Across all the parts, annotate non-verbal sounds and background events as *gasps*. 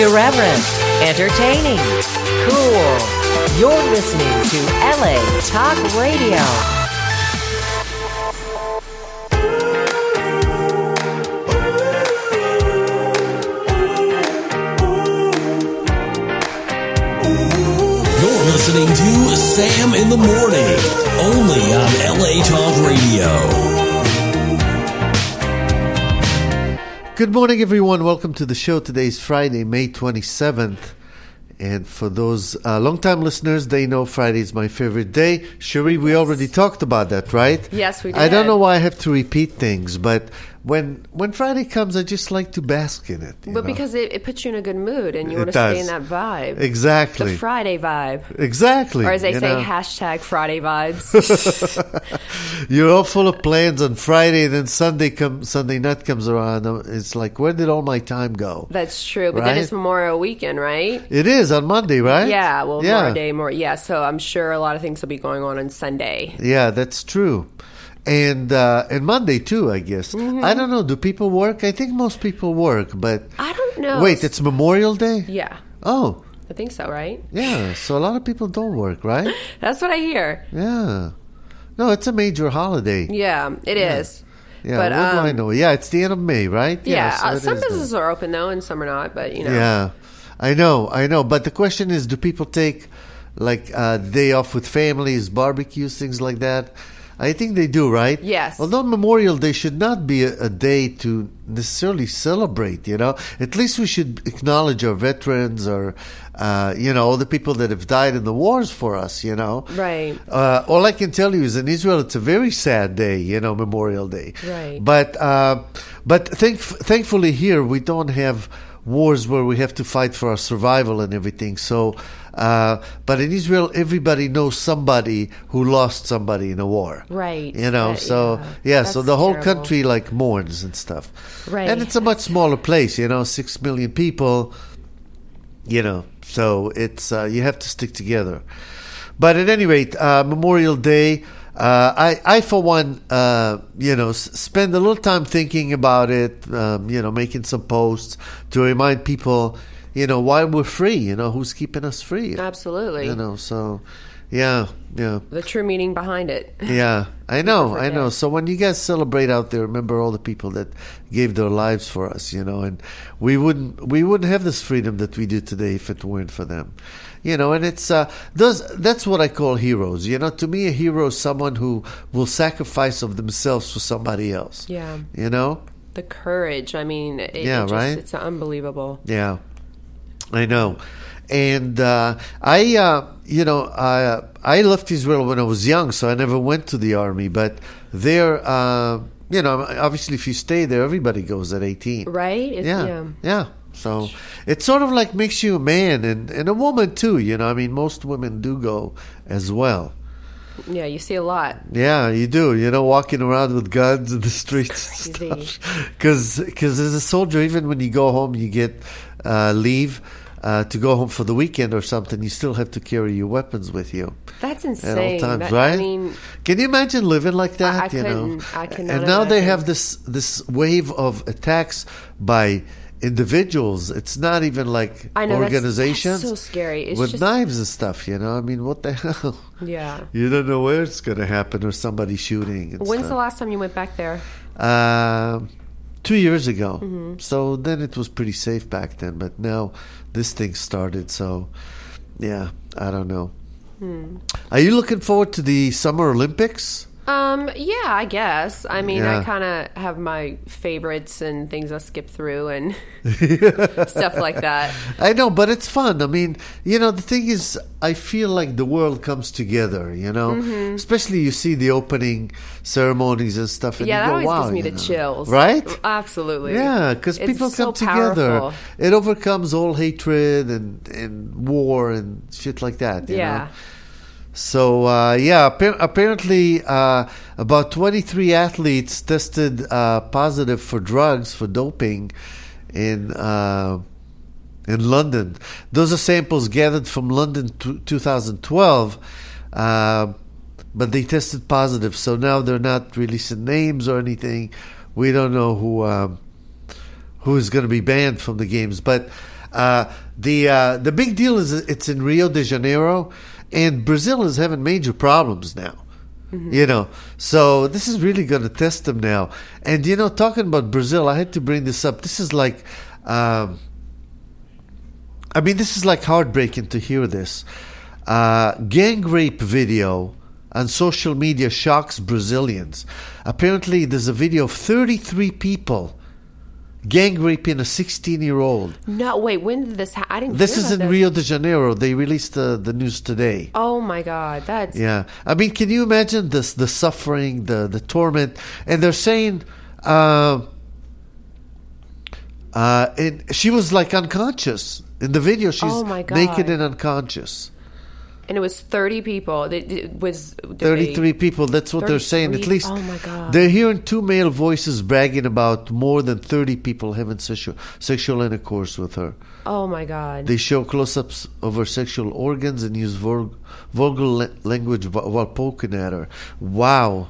Irreverent, entertaining, cool. You're listening to LA Talk Radio. You're listening to Sam in the Morning, only on LA Talk Radio. Good morning, everyone. Welcome to the show. Today is Friday, May 27th. And for those uh, long-time listeners, they know Friday is my favorite day. Cherie, we already talked about that, right? Yes, we did. I don't know why I have to repeat things, but when when Friday comes, I just like to bask in it. you But know? because it, it puts you in a good mood and you It want to stay in that vibe. exactly, The Friday vibe. exactly. Or as they say, know? hashtag Friday vibes. *laughs* You're all full of plans on Friday, then Sunday come Sunday night comes around. It's like, where did all my time go? That's true. But Right? then it's Memorial Weekend, right? It is on Monday, right? Yeah, well, yeah. more day, more. Yeah, so I'm sure a lot of things will be going on on Sunday. Yeah, that's true. And uh, and Monday too, I guess. Mm-hmm. I don't know. Do people work? I think most people work, but I don't know. wait, it's Memorial Day. Yeah, Oh, I think so, right? yeah. So a lot of people don't work, right? *laughs* That's what I hear. Yeah. No, it's a major holiday. Yeah, it is. Yeah. but, do I um, know? Yeah, it's the end of May, right? Yeah, so uh, some businesses are open though, and some are not. But you know, Yeah, I know, I know. But the question is, do people take like a day off with families, barbecues, things like that? I think they do, right? Yes. Although Memorial Day should not be a, a day to necessarily celebrate, you know. At least we should acknowledge our veterans or, uh, you know, all the people that have died in the wars for us, you know. Right. Uh, all I can tell you is in Israel, it's a very sad day, you know, Memorial Day. Right. But uh, but thank, thankfully here we don't have wars where we have to fight for our survival and everything. So, uh, but in Israel, everybody knows somebody who lost somebody in a war. Right. You know, That- so yeah. yeah, so the whole terrible. country like mourns and stuff. Right. And it's a much smaller place. You know, six million people you know so it's uh, you have to stick together but at any rate uh, memorial day uh, I, I for one uh, you know s- spend a little time thinking about it um, you know making some posts to remind people you know why we're free you know who's keeping us free absolutely. you know so yeah yeah The true meaning behind it. yeah, I *laughs* know, I know. So when you guys celebrate out there, remember all the people that gave their lives for us, you know, and we wouldn't we wouldn't have this freedom that we do today if it weren't for them. You know, and it's uh those that's what I call heroes. You know, to me a hero is someone who will sacrifice of themselves for somebody else. Yeah. You know? The courage. I mean, it, it Yeah, just, right? It's unbelievable. Yeah, I know. And uh, I, uh, you know, I I left Israel when I was young, so I never went to the army. But there, uh, you know, obviously, if you stay there, everybody goes at eighteen, Right? It's- Yeah, yeah. yeah. So it sort of like makes you a man and, and a woman too. You know, I mean, most women do go as well. Yeah, you see a lot. Yeah, you do. You know, walking around with guns in the streets stuff. Because *laughs* as a soldier, even when you go home, you get uh, leave uh, to go home for the weekend or something. You still have to carry your weapons with you That's insane. at all times, That- right? I mean, Can you imagine living like that? I you know, couldn't- I cannot and now they have this this wave of attacks by individuals. It's not even like I know, that's- organizations that's so scary. It's with just- knives and stuff. You know, I mean, what the *laughs* hell? yeah. You don't know where it's going to happen or somebody shooting. When's stuff. the last time you went back there? Uh, two years ago. Mm-hmm. So then it was pretty safe back then, but now this thing started. So yeah, I don't know. Hmm. Are you looking forward to the Summer Olympics? Um, yeah, I guess. I mean, Yeah. I kind of have my favorites and things I skip through and *laughs* stuff like that. I know, but it's fun. I mean, you know, the thing is, I feel like the world comes together. You know, Mm-hmm. especially you see the opening ceremonies and stuff, and Yeah, that go, always "Wow," gives me the know. chills. right? Absolutely. Yeah, because people so come together. powerful. It overcomes all hatred and, and war and shit like that. you Yeah. know? So uh, yeah, appa- apparently uh, about 23 athletes tested uh, positive for drugs for doping in uh, in London. Those are samples gathered from London t- 2012, uh, but they tested positive. So now they're not releasing names or anything. We don't know who um, who is going to be banned from the games, but. Uh, the the big deal is it's in Rio de Janeiro, and Brazil is having major problems now. You know, so this is really going to test them now. And you know, talking about Brazil, I had to bring this up. This is like, um, I mean, this is like heartbreaking to hear this. Uh, gang rape video on social media shocks Brazilians. Apparently, there's a video of 33 people gang raping a 16 year old. No, wait. When did this? happen? I didn't. This is in this. Rio de Janeiro. They released the, the news today. Oh my God, that's Yeah, I mean, can you imagine this? The suffering, the the torment, and they're saying, uh, uh, and she was like unconscious in the video. She's Oh, my God. naked and unconscious. And it was thirty people. It, it was did they- Thirty-three people. That's what they're saying. At least Oh, my God. they're hearing two male voices bragging about more than thirty people having sexual sexual intercourse with her. Oh my God. They show close-ups of her sexual organs and use vulgar language while poking at her. Wow.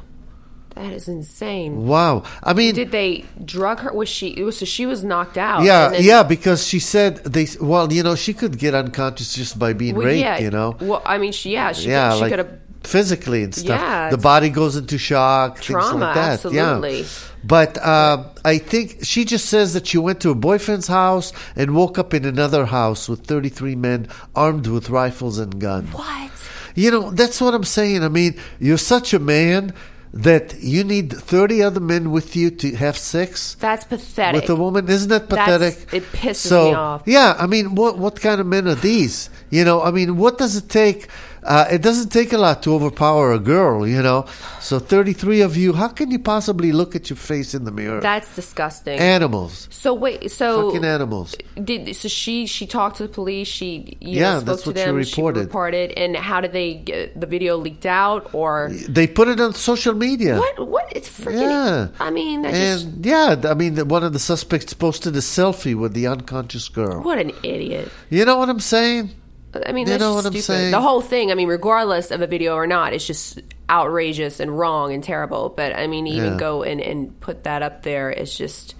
That is insane. Wow. I mean, Did they drug her? Was she? It was so she was knocked out. yeah, then- yeah, because she said they. Well, you know, she could get unconscious just by being Well, raped. yeah. You know. Well, I mean, she yeah, she yeah, could, she like could have physically and stuff. Yeah, the body goes into shock. things Trauma, like that. absolutely. Yeah. But uh, I think she just says that she went to a boyfriend's house and woke up in another house with 33 men armed with rifles and guns. what? You know, that's what I'm saying. I mean, you're such a man that you need 30 other men with you to have sex That's pathetic. with a woman. Isn't that That's- pathetic? it pisses so, me off. Yeah, I mean, what what kind of men are these? You know, I mean, what does it take? Uh, it doesn't take a lot to overpower a girl, you know. So, 33 of you, how can you possibly look at your face in the mirror? That's disgusting. animals. so wait, so Fucking animals. did so she she talked to the police? She you Yeah, know, spoke that's to what she them. reported. reported, and how did they get the video leaked out or They put it on social media. what? What? It's freaking. Yeah. I mean, that just And yeah, I mean, one of the suspects posted a selfie with the unconscious girl. what an idiot. You know what I'm saying? I mean, You that's know just what I'm stupid. saying? The whole thing. I mean, regardless of a video or not, it's just outrageous and wrong and terrible. But I mean, even Yeah. go and and put that up there, it's just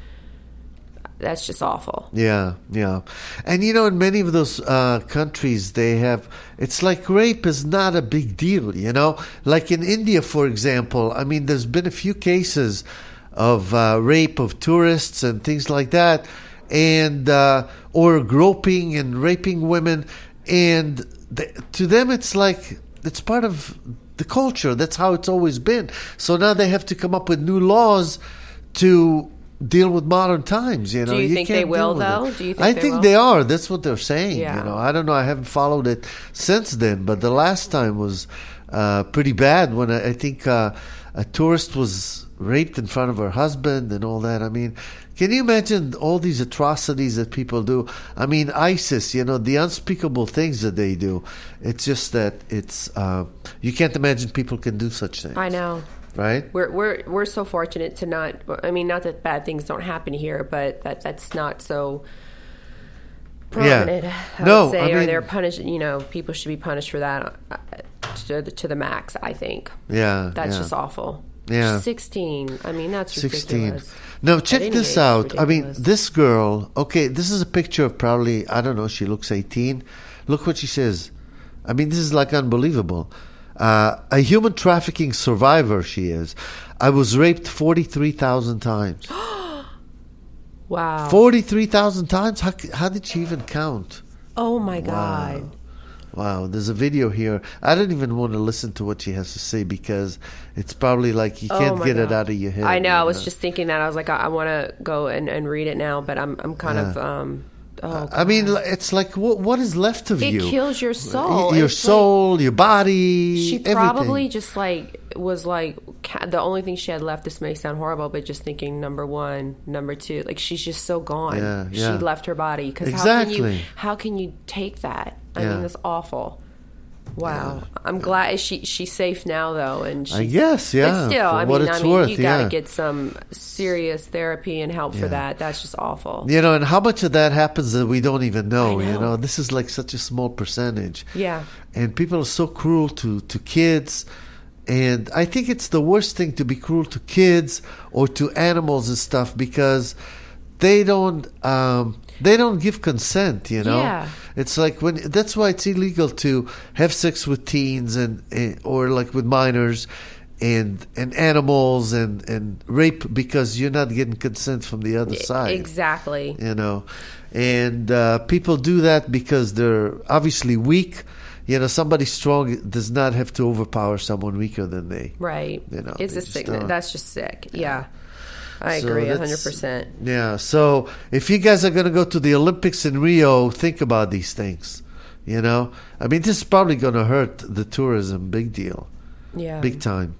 that's just awful. Yeah, yeah. And you know, in many of those uh, countries, they have, it's like rape is not a big deal, you know? Like in India, for example, I mean, there's been a few cases of uh, rape of tourists and things like that, and, uh, or groping and raping women. And to them, it's like, it's part of the culture. That's how it's always been. So now they have to come up with new laws to deal with modern times. You know, you think they will, though? it. Do you think I they think will? they are. That's what they're saying. Yeah. You know, I don't know. I haven't followed it since then, but the last time was uh, pretty bad when I, I think uh, a tourist was raped in front of her husband and all that. I mean. Can you imagine all these atrocities that people do? I mean, ISIS, you know, the unspeakable things that they do. It's just that it's, uh, you can't imagine people can do such things. I know. Right? We're we're we're so fortunate to not. I mean, not that bad things don't happen here, but that that's not so prominent. I No, would say, I or mean- they're punished. You know, people should be punished for that uh, to the, to the max. I think Yeah. that's yeah. just awful. Yeah. Sixteen. I mean, that's 16. ridiculous. No, At check this age, out. I mean, this girl, okay, this is a picture of probably, I don't know, she looks 18. Look what she says. I mean, this is like unbelievable. Uh, a human trafficking survivor, she is. I was raped 43,000 times. *gasps* Wow. 43,000 times? How, how did she even count? oh my god. Wow, there's a video here. I don't even want to listen to what she has to say because it's probably like you Oh can't my get it out of your head. I know. you I was just thinking that. I was like, I, I want to go and, and read it now, but I'm I'm kind of um. Oh, I mean, it's like what what is left of it you? It kills your soul. Your It's like- soul, your body. she everything. probably just like was like the only thing she had left. This may sound horrible, but just thinking number one, number two, like she's just so gone. Yeah, yeah. She left her body because how can you Exactly. how can you take that? I Yeah. mean, that's awful. Wow, I'm glad she she's safe now though, and she's, I guess, yeah, But still, I what mean, it's I mean, worth, you got to yeah. get some serious therapy and help for that. That's just awful. You know, and how much of that happens that we don't even know, I You know. know, this is like such a small percentage. Yeah. And people are so cruel to to kids. And I think it's the worst thing to be cruel to kids or to animals and stuff because they don't um, they don't give consent. You know, Yeah. it's like when that's why it's illegal to have sex with teens and, and or like with minors. And and animals and, and rape because you're not getting consent from the other side Exactly. you know and uh, people do that because they're obviously weak you know somebody strong does not have to overpower someone weaker than they Right. You know, it's a sickness. That's just sick. Yeah. I So agree a 100%. yeah so if you guys are going to go to the olympics in rio think about these things you know i mean this is probably going to hurt the tourism big deal Yeah. big time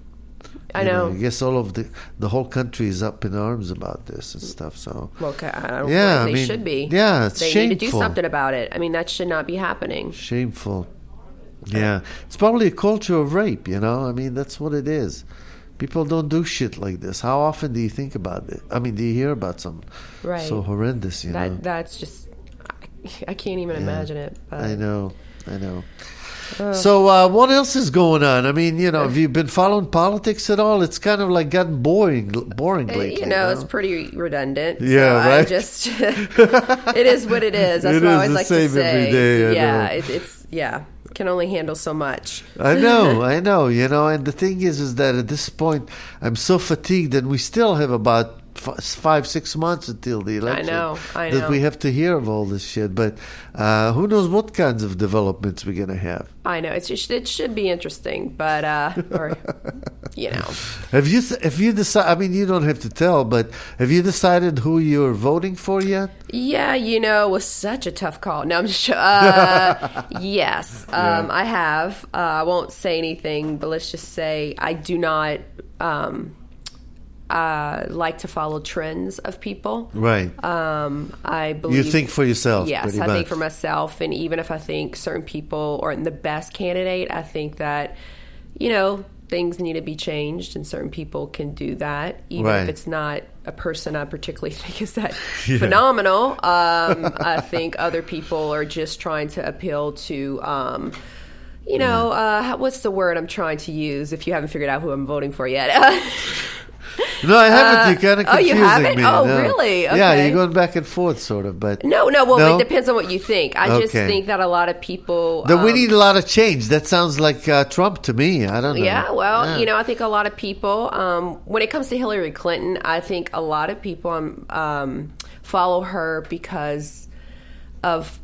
I You know. i guess all of the the whole country is up in arms about this and stuff so Well, I don't Yeah, they I mean, should be. yeah, it's they need to do something about it. I mean, that should not be happening. Shameful. Yeah. It's probably a culture of rape, you know? I mean, that's what it is. People don't do shit like this. How often do you think about it? I mean, do you hear about something Right. so horrendous, you know? That's just I, I can't even imagine it. But I know. I know. So, uh, what else is going on? I mean, you know, have you been following politics at all? It's kind of like gotten boring, boring Uh, lately. you know, it's pretty redundant. Yeah, so I right? just *laughs* *laughs* it is what it is. That's It what I always the like same to say. every day, yeah, it, it's yeah, can only handle so much. I know, *laughs* I know, you know, and the thing is, is that at this point, I'm so fatigued, and we still have about five, six months until the election. I know, I know. That we have to hear of all this shit, but uh, who knows what kinds of developments we're gonna have? I know it's just, it should be interesting, but uh, *laughs* or you know, Have you, have you decided? I mean, you don't have to tell, but have you decided who you're voting for yet? yeah, you know, it was such a tough call. No, I'm just uh, *laughs* yes, um, I have. Uh, I won't say anything, but let's just say I do not. Um, uh, like to follow trends of people. Right. Um, I believe you think for yourself, Yes, pretty I much. think for myself, and even if I think certain people aren't the best candidate, I think that you know things need to be changed, and certain people can do that, even Right. if it's not a person I particularly *laughs* think is that *laughs* phenomenal. Um, I think other people are just trying to appeal to. Um, you know, uh, what's the word I'm trying to use? If you haven't figured out who I'm voting for yet, *laughs* no, I haven't. you're kind of oh, you confusing haven't? me. Oh, no. really? Yeah, you're going back and forth, sort of, but No, no. Well, No? it depends on what you think. I just think that a lot of people. That we um, need a lot of change. That sounds like uh, Trump to me. I don't know. Yeah, well, Yeah. you know, I think a lot of people, um, when it comes to Hillary Clinton, I think a lot of people um, um, follow her because of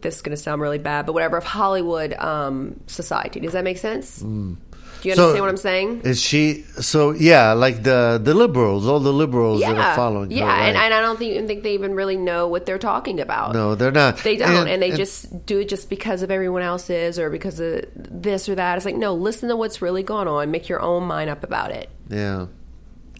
this is going to sound really bad, but whatever of Hollywood um, society. Does that make sense? Do you Mm. So- understand what I'm saying? Is she so? Yeah, like the the liberals, all the liberals that are following yeah, her. and, right. and I don't think, think they even really know what they're talking about. no, they're not. They don't, and, they just do it just because of everyone else is, or because of this or that. It's like, no, listen to what's really going on. Make your own mind up about it. Yeah.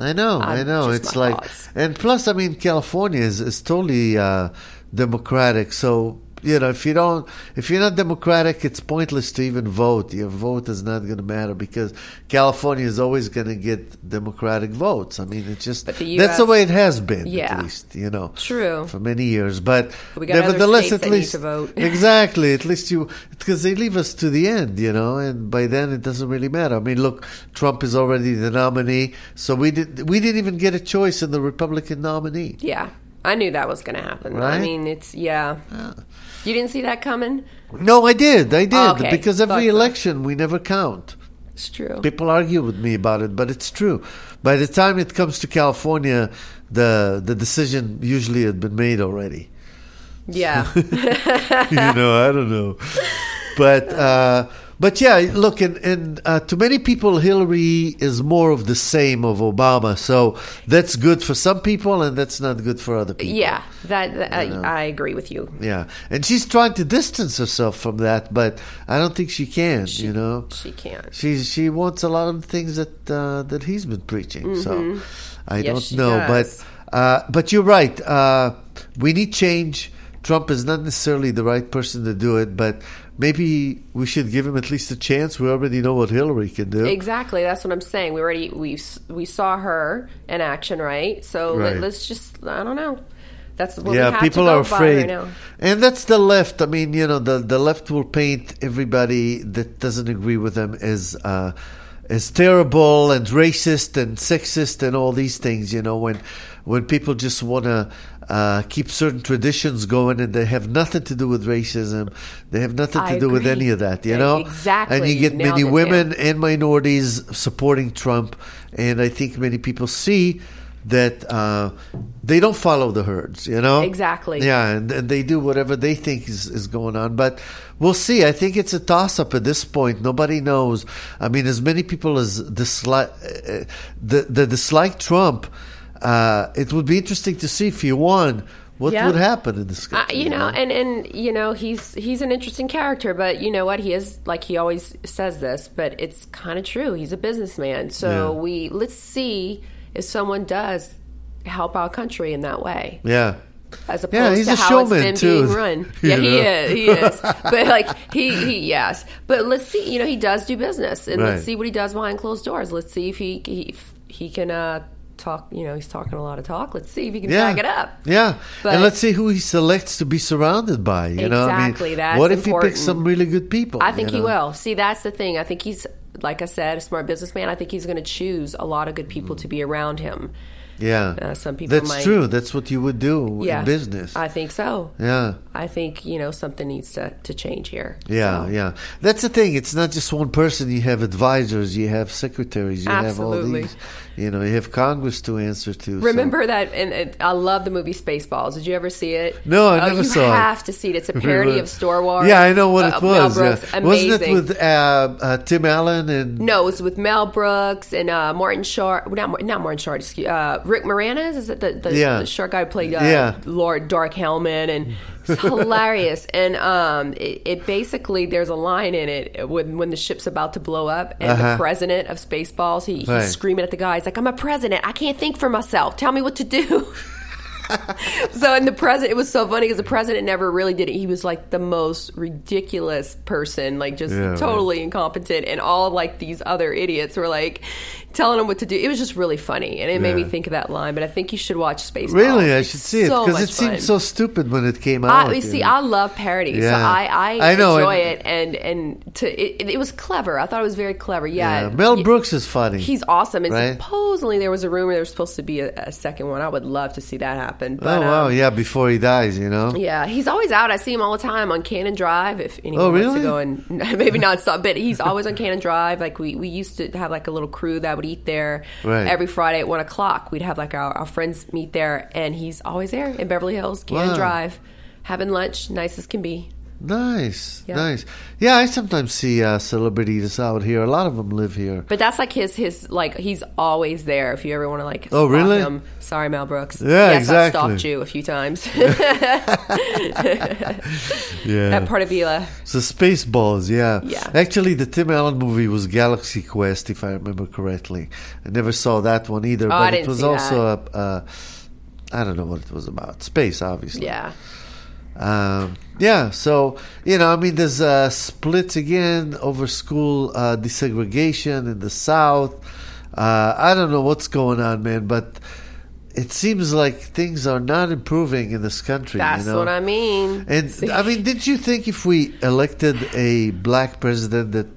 I know, I know. It's like, thoughts. and plus, I mean, California is, is totally uh, democratic. So you know, if you don't, if you're not democratic, it's pointless to even vote. Your vote is not going to matter because California is always going to get democratic votes. I mean, it's just the that's the way it has been, Yeah. at least you know, True. for many years. But we got nevertheless, at least to vote. *laughs* *laughs* exactly, at least you because they leave us to the end, you know, and by then it doesn't really matter. I mean, look, Trump is already the nominee, so we did we didn't even get a choice in the Republican nominee. Yeah, I knew that was going to happen. Right? I mean, it's yeah. You didn't see that coming. No, I did, I did, Okay, because every thought so. election we never count. It's true. People argue with me about it, but it's true. By the time it comes to California, the the decision usually had been made already. Yeah, *laughs* you know, I don't know. *laughs* But uh, but yeah, look, and, and uh, to many people, Hillary is more of the same of Obama. So that's good for some people, and that's not good for other people. yeah. That, that I, I agree with you. Yeah, and she's trying to distance herself from that, but I don't think she can. you know, She can't. she she wants a lot of the things that uh, that he's been preaching. So I Yes, don't Mm-hmm. know, does. but uh, but you're right. Uh, we need change. Trump is not necessarily the right person to do it, but maybe we should give him at least a chance. We already know what Hillary can do. Exactly. That's what I'm saying. We already we we saw her in action, right? So Right. let, us just I don't know. That's what we yeah, people are afraid, right and that's the left. I mean, you know, the the left will paint everybody that doesn't agree with them as uh, as terrible and racist and sexist and all these things. You know, when when people just want to uh, keep certain traditions going, and they have nothing to do with racism. They have nothing to I do with any of that, you Yeah, know. exactly. And you get nailed many women and minorities supporting Trump, and I think many people see that uh, they don't follow the herds, you know. Exactly. Yeah, and, and they do whatever they think is, is going on. But we'll see. I think it's a toss up at this point. Nobody knows. I mean, as many people as dislike uh, the the dislike Trump, uh, it would be interesting to see if he won. What Yeah. would happen in this Uh, you know, and and you know, he's he's an interesting character, but you know what? He is like he always says this, but it's kind of true. He's a businessman, so Yeah. we let's see if someone does help our country in that way. yeah. as opposed Yeah, he's to a how showman, it's been too. being run. *laughs* Yeah, he is. He is. But like he, he, yes. But let's see. You know, he does do business, and Right. let's see what he does behind closed doors. Let's see if he he, if he can uh, talk. You know, he's talking a lot of talk. Let's see if he can Yeah. back it up. Yeah. But- and let's see who he selects to be surrounded by. You know, I Exactly, mean, that's what if he picks some really good people? I think you he will. See, that's the thing. I think he's, like I said, a smart businessman. I think he's going to choose a lot of good people to be around him. Yeah. Uh, some people That's might- true. That's what you would do Yeah, in business. I think so. yeah. I think you know something needs to to change here. Yeah, So, yeah. That's the thing. It's not just one person. You have advisors, you have secretaries, you have all these. You know, you have Congress to answer to. so- Remember that, and, and I love the movie Spaceballs. Did you ever see it? No, I oh, never saw it. You have to see it. It's a *laughs* parody of Star Wars. Yeah, I know what uh, it was. Yeah. Wasn't it with uh, uh, Tim Allen and? No, it was with Mel Brooks and uh, Martin Short. Not, not Martin Short. Excuse, uh, Rick Moranis. Is it the, the, Yeah. the short guy who played uh, Yeah. Lord Dark Helmet? And it's hilarious. And um, it, it basically there's a line in it when when the ship's about to blow up, and Uh-huh. the president of Spaceballs he, he's screaming at the guy. He's like, "I'm a president. I can't think for myself. Tell me what to do." *laughs* so and the president it was so funny because the president never really did it he was like the most ridiculous person like just Yeah, right. totally incompetent and all like these other idiots were like telling him what to do it was just really funny and it made me Yeah. think of that line but i think you should watch space Really, I It's should see it so because much it seemed fun. so stupid when it came out. I, you see, know. I love parodies, so Yeah. I, I, I know, enjoy and- it, and and to it, it was clever. I thought it was very clever. Yeah, Yeah. Mel Brooks is funny. He's awesome, and Right? supposedly there was a rumor there was supposed to be a, a second one. I would love to see that happen. oh But, wow, um, yeah. Before he dies, you know. yeah, he's always out. I see him all the time on Canon Drive. If anyone Oh, wants really? to go and *laughs* maybe not stop, but he's always on Canon Drive. Like we, we used to have like a little crew that would eat there Right. every Friday at one o'clock. We'd have like our, our friends meet there, and he's always there in Beverly Hills, Canon Wow. Drive, having lunch, nice as can be. Nice, Yeah. nice. Yeah, I sometimes see uh, celebrities out here. A lot of them live here. But that's like his his like he's always there. If you ever want to like Oh, really? him. Sorry, Mel Brooks. Yeah, yes, exactly. I've stalked you a few times *laughs* *laughs* Yeah. at Porta Via. So Spaceballs, yeah. Yeah. Actually, the Tim Allen movie was Galaxy Quest, if I remember correctly. I never saw that one either, Oh, but I it was also a, a. I don't know what it was about. Space, obviously. Yeah. Um, yeah. So you know, I mean, there's uh, splits again over school uh, desegregation in the South. Uh, I don't know what's going on, man, but it seems like things are not improving in this country. That's you know? what I mean. And? I mean, did you think if we elected a black president that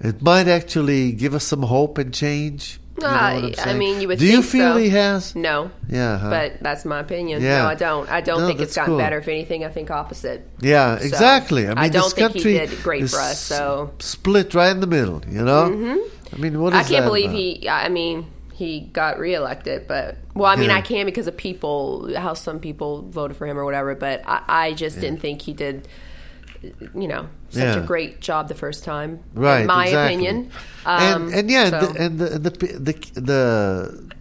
it might actually give us some hope and change? You know what I'm I mean, you would Do you feel so. he has? No. Yeah, huh? But that's my opinion. Yeah. No, I don't. I don't No, think it's gotten cool. better. If anything, I think opposite. Yeah, So, exactly. I mean, I don't this think he country did great for us, so- split right in the middle. You know, mm-hmm. I mean, what is I can't that believe about? he. I mean, he got reelected, but well, I mean, Yeah. I can because of people, how some people voted for him or whatever. But I, I just didn't think he did. You know, such Yeah. a great job the first time. right? in my exactly. opinion. and Um, and yeah, so- the, and the the the, the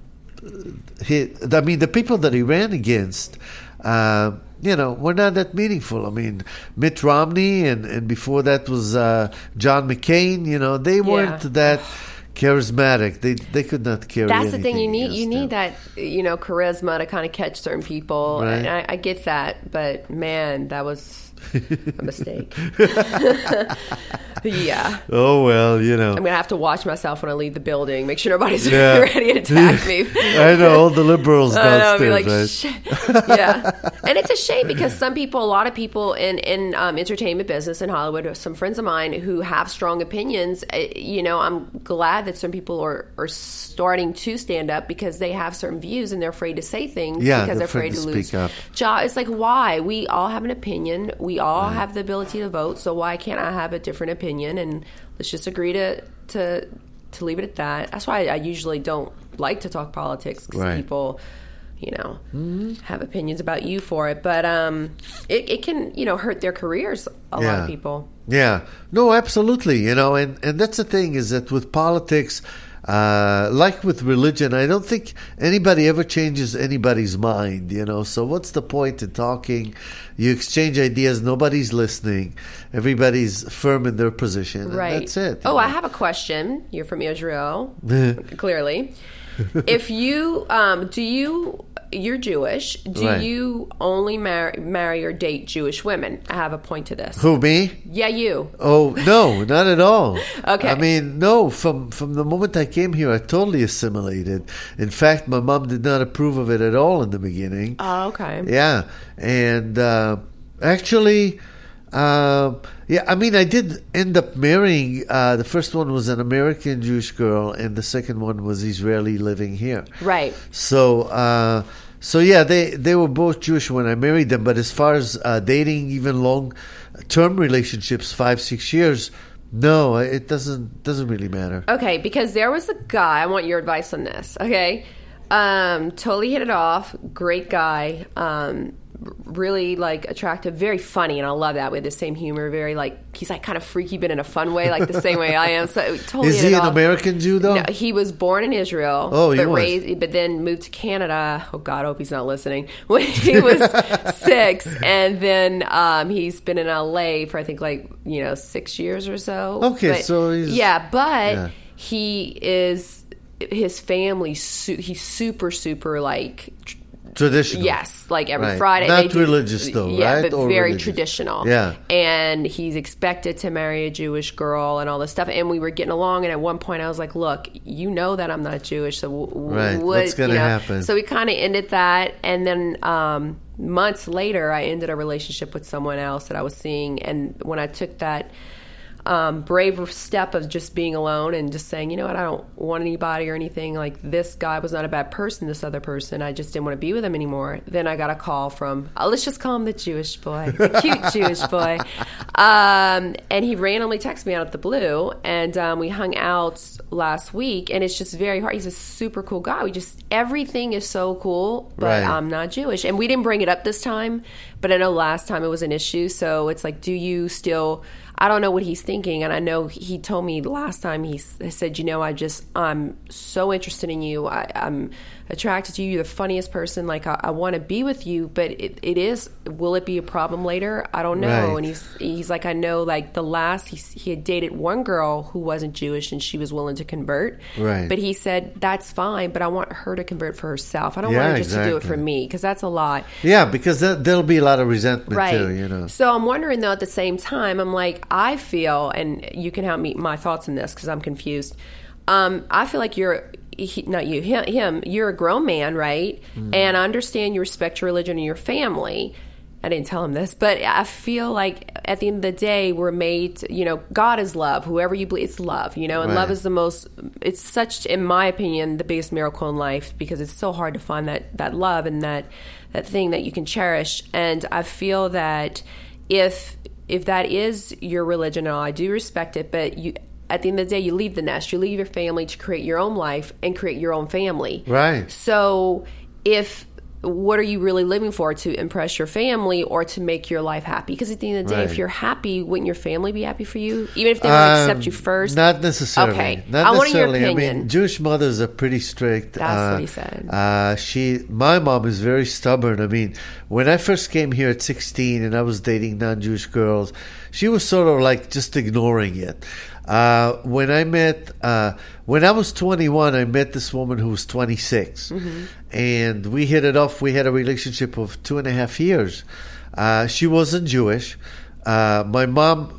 he, I mean, the people that he ran against. Uh, you know, were not that meaningful. I mean, Mitt Romney and, and before that was uh, John McCain. You know, they weren't that charismatic. They they could not carry. That's the thing you need. You need them. that you know charisma to kind of catch certain people, Right. and I, I get that. But man, that was a mistake. *laughs* yeah. Oh well, you know. I'm gonna have to watch myself when I leave the building. Make sure nobody's *laughs* Yeah. ready to attack me. *laughs* I know all the liberals I know, like, right? shit. yeah, and it's a shame because some people, a lot of people in in um, entertainment business in Hollywood, some friends of mine who have strong opinions. uh, You know, I'm glad that some people are are starting to stand up because they have certain views and they're afraid to say things Yeah, because they're afraid afraid to to lose speak up. job. It's like why we all have an opinion, we all have the ability to vote, so why can't I have a different opinion? And let's just agree to to to leave it at that. That's why I usually don't like to talk politics because Right. people, you know, have opinions about you for it. But um, it, it can you know hurt their careers. A lot of people. Yeah, no, absolutely. You know, and and that's the thing is that with politics, uh, like with religion, I don't think anybody ever changes anybody's mind. You know, so what's the point in talking? You exchange ideas, nobody's listening, everybody's firm in their position, and Right. that's it. Oh, know. I have a question. You're from Israel, *laughs* clearly. if you um, do you you're Jewish, do Right. you only marry, marry or date Jewish women? I have a point to this. Who me? Yeah, you. Oh no, not at all. *laughs* Okay. I mean, no. From from the moment I came here, I totally assimilated. In fact, my mom did not approve of it at all in the beginning. Oh, okay. Yeah, and uh, actually, uh, yeah, I mean, I did end up marrying. Uh, the first one was an American Jewish girl, and the second one was Israeli living here. Right. So, uh, so yeah, they they were both Jewish when I married them. But as far as uh, dating, even long term relationships, five six years, no, it doesn't doesn't really matter. Okay, because there was a guy. I want your advice on this. Okay, um, totally hit it off. Great guy. Um, really like attractive, very funny, and I love that with the same humor. Very like he's like kind of freaky, but in a fun way, like the same way I am. So *laughs* totally. Is he an. American Jew though? No, he was born in Israel. Oh, he but was. raised, but then moved to Canada. Oh God, I hope he's not listening. *laughs* When he was *laughs* six, and then um, he's been in LA for I think like you know six years or so. Okay, But- so he's- yeah, but yeah. he is his family. Su- he's super super like Traditional. Yes, like every Right. Friday. Not do- religious, though, yeah, right? but Or very religious? traditional. Yeah. and he's expected to marry a Jewish girl and all this stuff. And we were getting along, and at one point I was like, "Look, you know that I'm not Jewish, so w- Right. what- What's gonna you know? happen? So we kind of ended that, and then um, months later, I ended a relationship with someone else that I was seeing, and when I took that um, brave step of just being alone and just saying, you know what, I don't want anybody or anything. Like this guy was not a bad person. This other person, I just didn't want to be with him anymore. Then I got a call from, uh, let's just call him the Jewish boy, the *laughs* cute Jewish boy, um, and he randomly texted me out of the blue, and um, we hung out last week. And it's just very hard. He's a super cool guy. We just everything is so cool, but Right. I'm not Jewish, and we didn't bring it up this time. But I know last time it was an issue, so it's like, do you still? I don't know what he's thinking, and I know he told me last time he said, "You know, I just I'm so interested in you. I, I'm attracted to you. You're the funniest person. Like I, I want to be with you, but it, it is. Will it be a problem later? I don't know." Right. And he's he's like, "I know. Like the last he he had dated one girl who wasn't Jewish, and she was willing to convert. Right. But he said that's fine, but I want her to convert for herself. I don't Yeah, want her just to do it for me because that's a lot." Yeah, because that, there'll be a lot of resentment right. too. You know. So I'm wondering though, at the same time, I'm like, I feel, and you can help me my thoughts on this because I'm confused. Um, I feel like you're. He, not you, him, him. You're a grown man, right? Mm-hmm. And I understand you respect your religion and your family. I didn't tell him this, but I feel like at the end of the day, we're made. To, you know, God is love. Whoever you believe, it's love. You know, and love is the most. It's such, in my opinion, the biggest miracle in life because it's so hard to find that that love and that that thing that you can cherish. And I feel that if if that is your religion, and all, I do respect it, but you. At the end of the day, you leave the nest, you leave your family to create your own life and create your own family. Right. So, if what are you really living for to impress your family or to make your life happy? Because at the end of the day, Right. if you're happy, wouldn't your family be happy for you, even if they would accept you Um, first? Not necessarily. Okay. Not I want your necessarily. I opinion. mean, Jewish mothers are pretty strict. That's uh, what he said. Uh, she, my mom is very stubborn. I mean, when I first came here at 16 and I was dating non-Jewish girls, she was sort of like just ignoring it. Uh, when I met, uh, when I was 21, I met this woman who was 26, Mm-hmm. and we hit it off. We had a relationship of two and a half years. Uh, she wasn't Jewish. Uh, my mom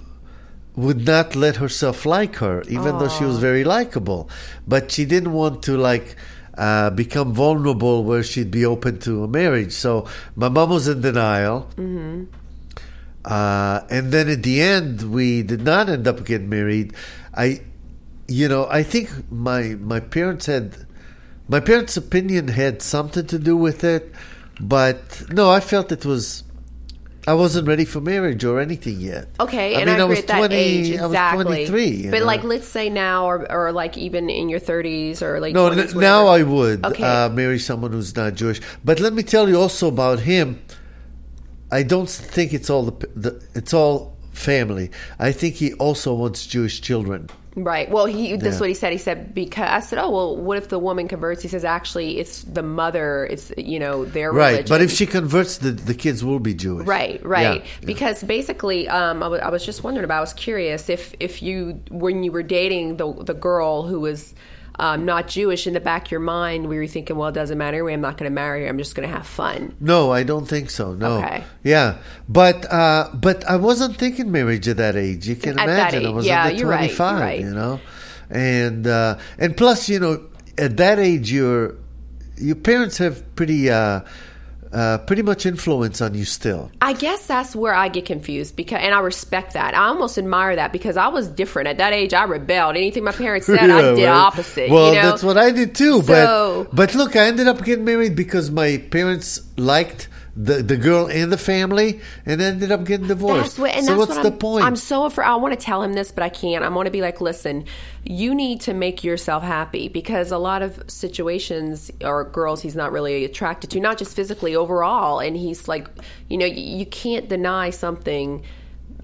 would not let herself like her, even though she was very likable. But she didn't want to like uh, become vulnerable where she'd be open to a marriage. So my mom was in denial. Uh, and then at the end, we did not end up getting married. I, you know, I think my my parents had, my parents' opinion had something to do with it, but no, I felt it was. I wasn't ready for marriage or anything yet. Okay, I and mean, I I agree was 20 age I was 23. but know. like, let's say now, or or like even in your 30s or like No, 20s, n- now. I would Okay. uh, marry someone who's not Jewish. But let me tell you also about him. I don't think it's all the, the it's all family. I think he also wants Jewish children. Right. Well, he this is Yeah. what he said. He said because I said, "Oh, well, what if the woman converts?" He says, "Actually, it's the mother. It's you know their Right, religion." but if she converts, the the kids will be Jewish. Right, right. Yeah, yeah. Because basically, um, I I was just wondering about. I was curious if if you when you were dating the the girl who was. Um, not Jewish in the back of your mind, We were you thinking, well, it doesn't matter. I'm not going to marry her. I'm just going to have fun. No, I don't think so. No. Okay. Yeah, but uh, but I wasn't thinking marriage at that age. You can At that imagine. I was yeah, under you're right, twenty you're right. You know, and uh, and plus, you know, at that age, your your parents have pretty uh, uh, pretty much influence on you still. I guess that's where I get confused because, and I respect that. I almost admire that because I was different at that age. I rebelled. Anything my parents said, *laughs* I did right. opposite. Well, you know? that's what I did too. So- but but look, I ended up getting married because my parents liked the the girl and the family, and ended up getting divorced. What, so what's what the I'm, point? I'm so afraid. I want to tell him this, but I can't. I want to be like, listen, you need to make yourself happy because a lot of situations or girls he's not really attracted to, not just physically, overall. And he's like, you know, you, you can't deny something.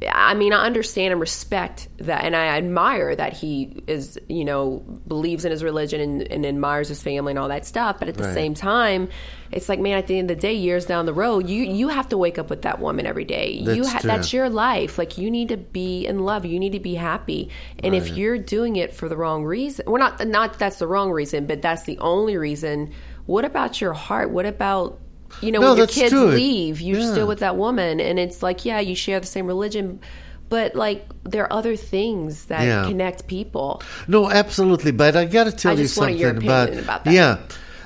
I mean, I understand and respect that, and I admire that he is, you know, believes in his religion and, and admires his family and all that stuff. But at the Right. same time, it's like, man, at the end of the day, years down the road, you you have to wake up with that woman every day. you That's ha- true. that's your life. Like you need to be in love. You need to be happy. And if you're doing it for the wrong reason, well, not not that's the wrong reason, but that's the only reason. What about your heart? What about you know No, when your kids true. leave, you're Yeah. still with that woman, and it's like, yeah, you share the same religion. But like there are other things that Yeah. connect people. No, absolutely. But I got to tell I you something about, about that. yeah.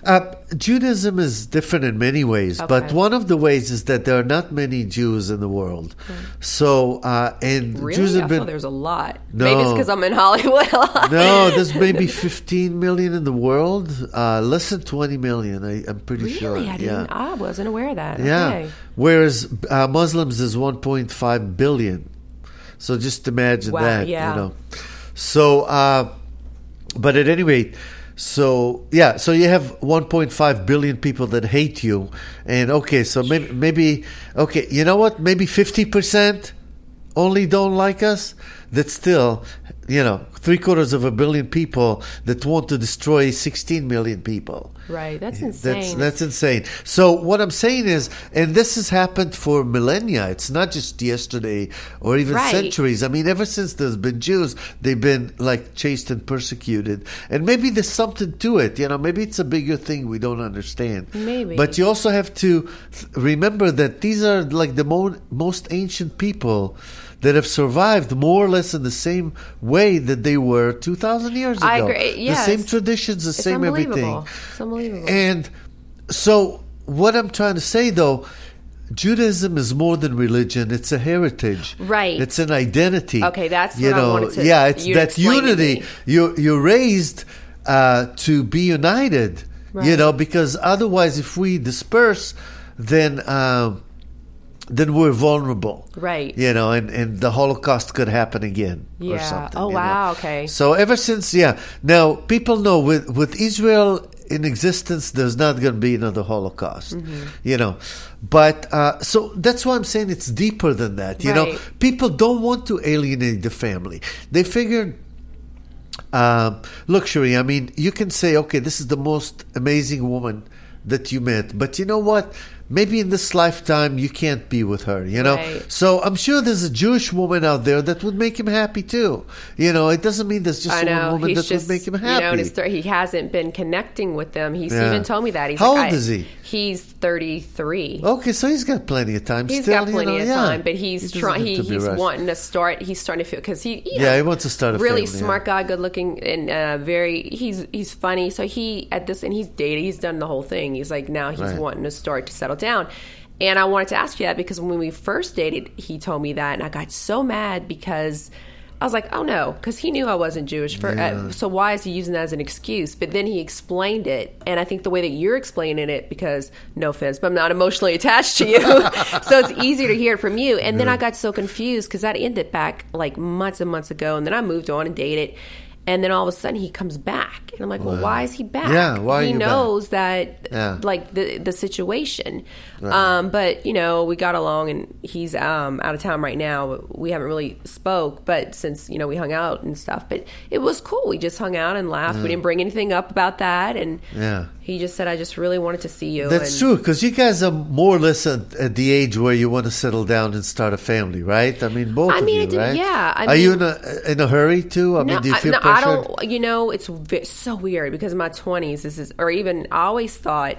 Uh, Judaism is different in many ways, but one of the ways is that there are not many Jews in the world. So, uh, and Really, Jews have been there's a lot. No. Maybe it's because I'm in Hollywood. a lot. no, there's *laughs* maybe 15 million in the world, uh, less than 20 million. I, I'm pretty really, sure. I didn't. I wasn't aware of that. Yeah. Okay. Whereas uh, Muslims is 1.5 billion. So just imagine Wow, that. yeah. You know. So, uh, but at any rate, so yeah, so you have 1.5 billion people that hate you, and okay, so maybe maybe okay, you know what? Maybe 50 percent only don't like us. That's still, you know, three quarters of a billion people that want to destroy 16 million people. Right. That's insane. That's that's insane. So what I'm saying is, and this has happened for millennia. It's not just yesterday or even Right. centuries. I mean, ever since there's been Jews, they've been like chased and persecuted. And maybe there's something to it. You know, maybe it's a bigger thing we don't understand. Maybe. But you also have to th- remember that these are like the mo- most ancient people. That have survived more or less in the same way that they were two thousand years ago. I agree. The same traditions, the It's same everything. unbelievable. It's unbelievable. And so, what I'm trying to say though, Judaism is more than religion; it's a heritage. Right. It's an identity. Okay, that's you what I know. wanted to- yeah, it's that unity. me. You you're raised uh, to be united. You know, because otherwise, if we disperse, then. Um, then we're vulnerable, Right. You know, and, and the Holocaust could happen again, or Yeah. something. Oh, you know. wow, okay. So ever since, yeah. Now people know with with Israel in existence, there's not going to be another Holocaust. Mm-hmm. You know, but uh, so that's why I'm saying it's deeper than that. You know, people don't want to alienate the family. They figure. Um, look, Sheree, I mean, you can say, okay, this is the most amazing woman that you met, but you know what? Maybe in this lifetime you can't be with her, you know. Right. So I'm sure there's a Jewish woman out there that would make him happy too. You know, it doesn't mean there's just I know one woman he's that just would make him happy. you know happy. in his thir- he hasn't been connecting with them. He's Yeah. even told me that. He's How like, old is he? He's thirty three. okay, so he's got plenty of time. He's still, got plenty you know, of yeah. time, but he's trying. He, he's rushed. wanting to start. He's starting to feel because he, you Yeah, know, he wants to start a really family, smart guy, good looking, and uh, very. He's he's funny. So he at this and he's dated. He's done the whole thing. He's like now he's Right. wanting to start to settle down. And I wanted to ask you that because when we first dated, he told me that, and I got so mad because. I was like, oh no, because he knew I wasn't Jewish. For, uh, so why is he using that as an excuse? But then he explained it, and I think the way that you're explaining it, because no offense, but I'm not emotionally attached to you, *laughs* so it's easier to hear it from you. And then I got so confused because that ended back like months and months ago, and then I moved on and dated. And then all of a sudden he comes back, and I'm like, "Well, why is he back? Yeah, why are he you back? knows that, Yeah. like the the situation." Um, but you know, we got along, and he's um, out of town right now. We haven't really spoke, but since you know we hung out and stuff, but it was cool. We just hung out and laughed. We didn't bring anything up about that, and Yeah. He just said, "I just really wanted to see you." That's and true because you guys are more or less at, at the age where you want to settle down and start a family, right? I mean, both I of mean, you, I right? yeah, I are you in a in a hurry too? I mean, do you I, feel no, I don't. You know, it's so weird because in my twenties, this is, or even I always thought,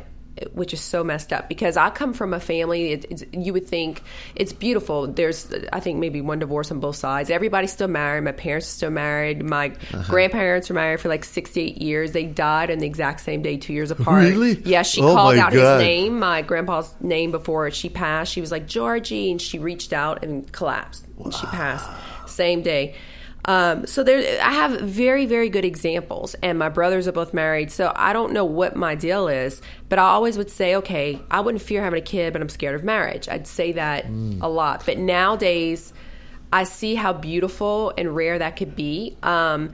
which is so messed up, because I come from a family. It, it's, you would think it's beautiful. There's, I think, maybe one divorce on both sides. Everybody's still married. My parents are still married. My Uh-huh. grandparents were married for like six to eight years. They died on the exact same day, two years apart. Really? Yeah, she Oh called out God. his name, my grandpa's name, before she passed. She was like Georgie, and she reached out and collapsed. And she passed same day. Um, so there, I have very, very good examples, and my brothers are both married. So I don't know what my deal is, but I always would say, okay, I wouldn't fear having a kid, but I'm scared of marriage. I'd say that a lot. But nowadays, I see how beautiful and rare that could be. Um,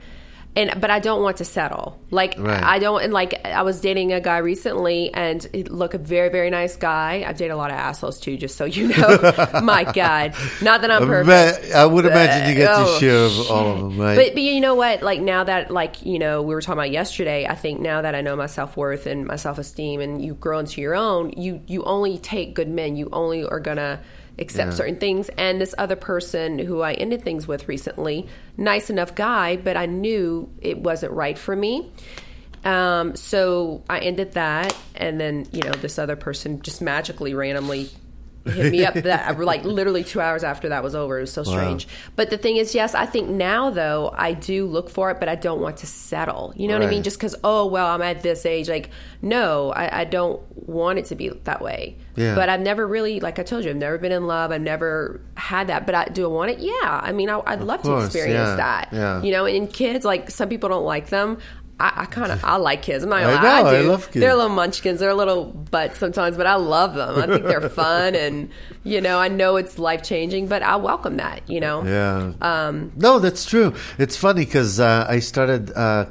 and but I don't want to settle. Like Right. I don't. And like I was dating a guy recently, and he looked a very, very nice guy. I've dated a lot of assholes too, just so you know. *laughs* My God, not that I'm perfect. I would imagine you get Oh, to share of all of them, right? But, but you know what? Like now that like you know we were talking about yesterday, I think now that I know my self worth and my self esteem, and you grow into your own, you you only take good men. You only are gonna accept Yeah. certain things. And this other person who I ended things with recently, nice enough guy, but I knew it wasn't right for me. Um, so I ended that, and then you know this other person just magically, randomly hit me up that *laughs* like literally two hours after that was over. It was so strange. But the thing is, yes, I think now though I do look for it, but I don't want to settle. You know what I mean? Just because oh well, I'm at this age. Like no, I, I don't want it to be that way. Yeah. But I've never really, like I told you, I've never been in love. I've never had that. But I do I want it? Yeah. I mean, I, I'd love course, to experience yeah, that. yeah. You know, and kids like some people don't like them. I, I kind of I like kids. I'm not I gonna lie, know, I do. love kids. They're little munchkins. They're a little butts sometimes, but I love them. I think they're *laughs* fun, and you know, I know it's life changing, but I welcome that. You know, Yeah. Um, no, that's true. It's funny because uh, I started. Uh,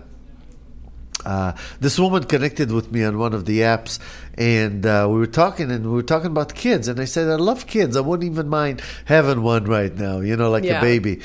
uh, this woman connected with me on one of the apps, and uh, we were talking, and we were talking about kids. And I said, "I love kids. I wouldn't even mind having one right now. You know, like Yeah. a baby."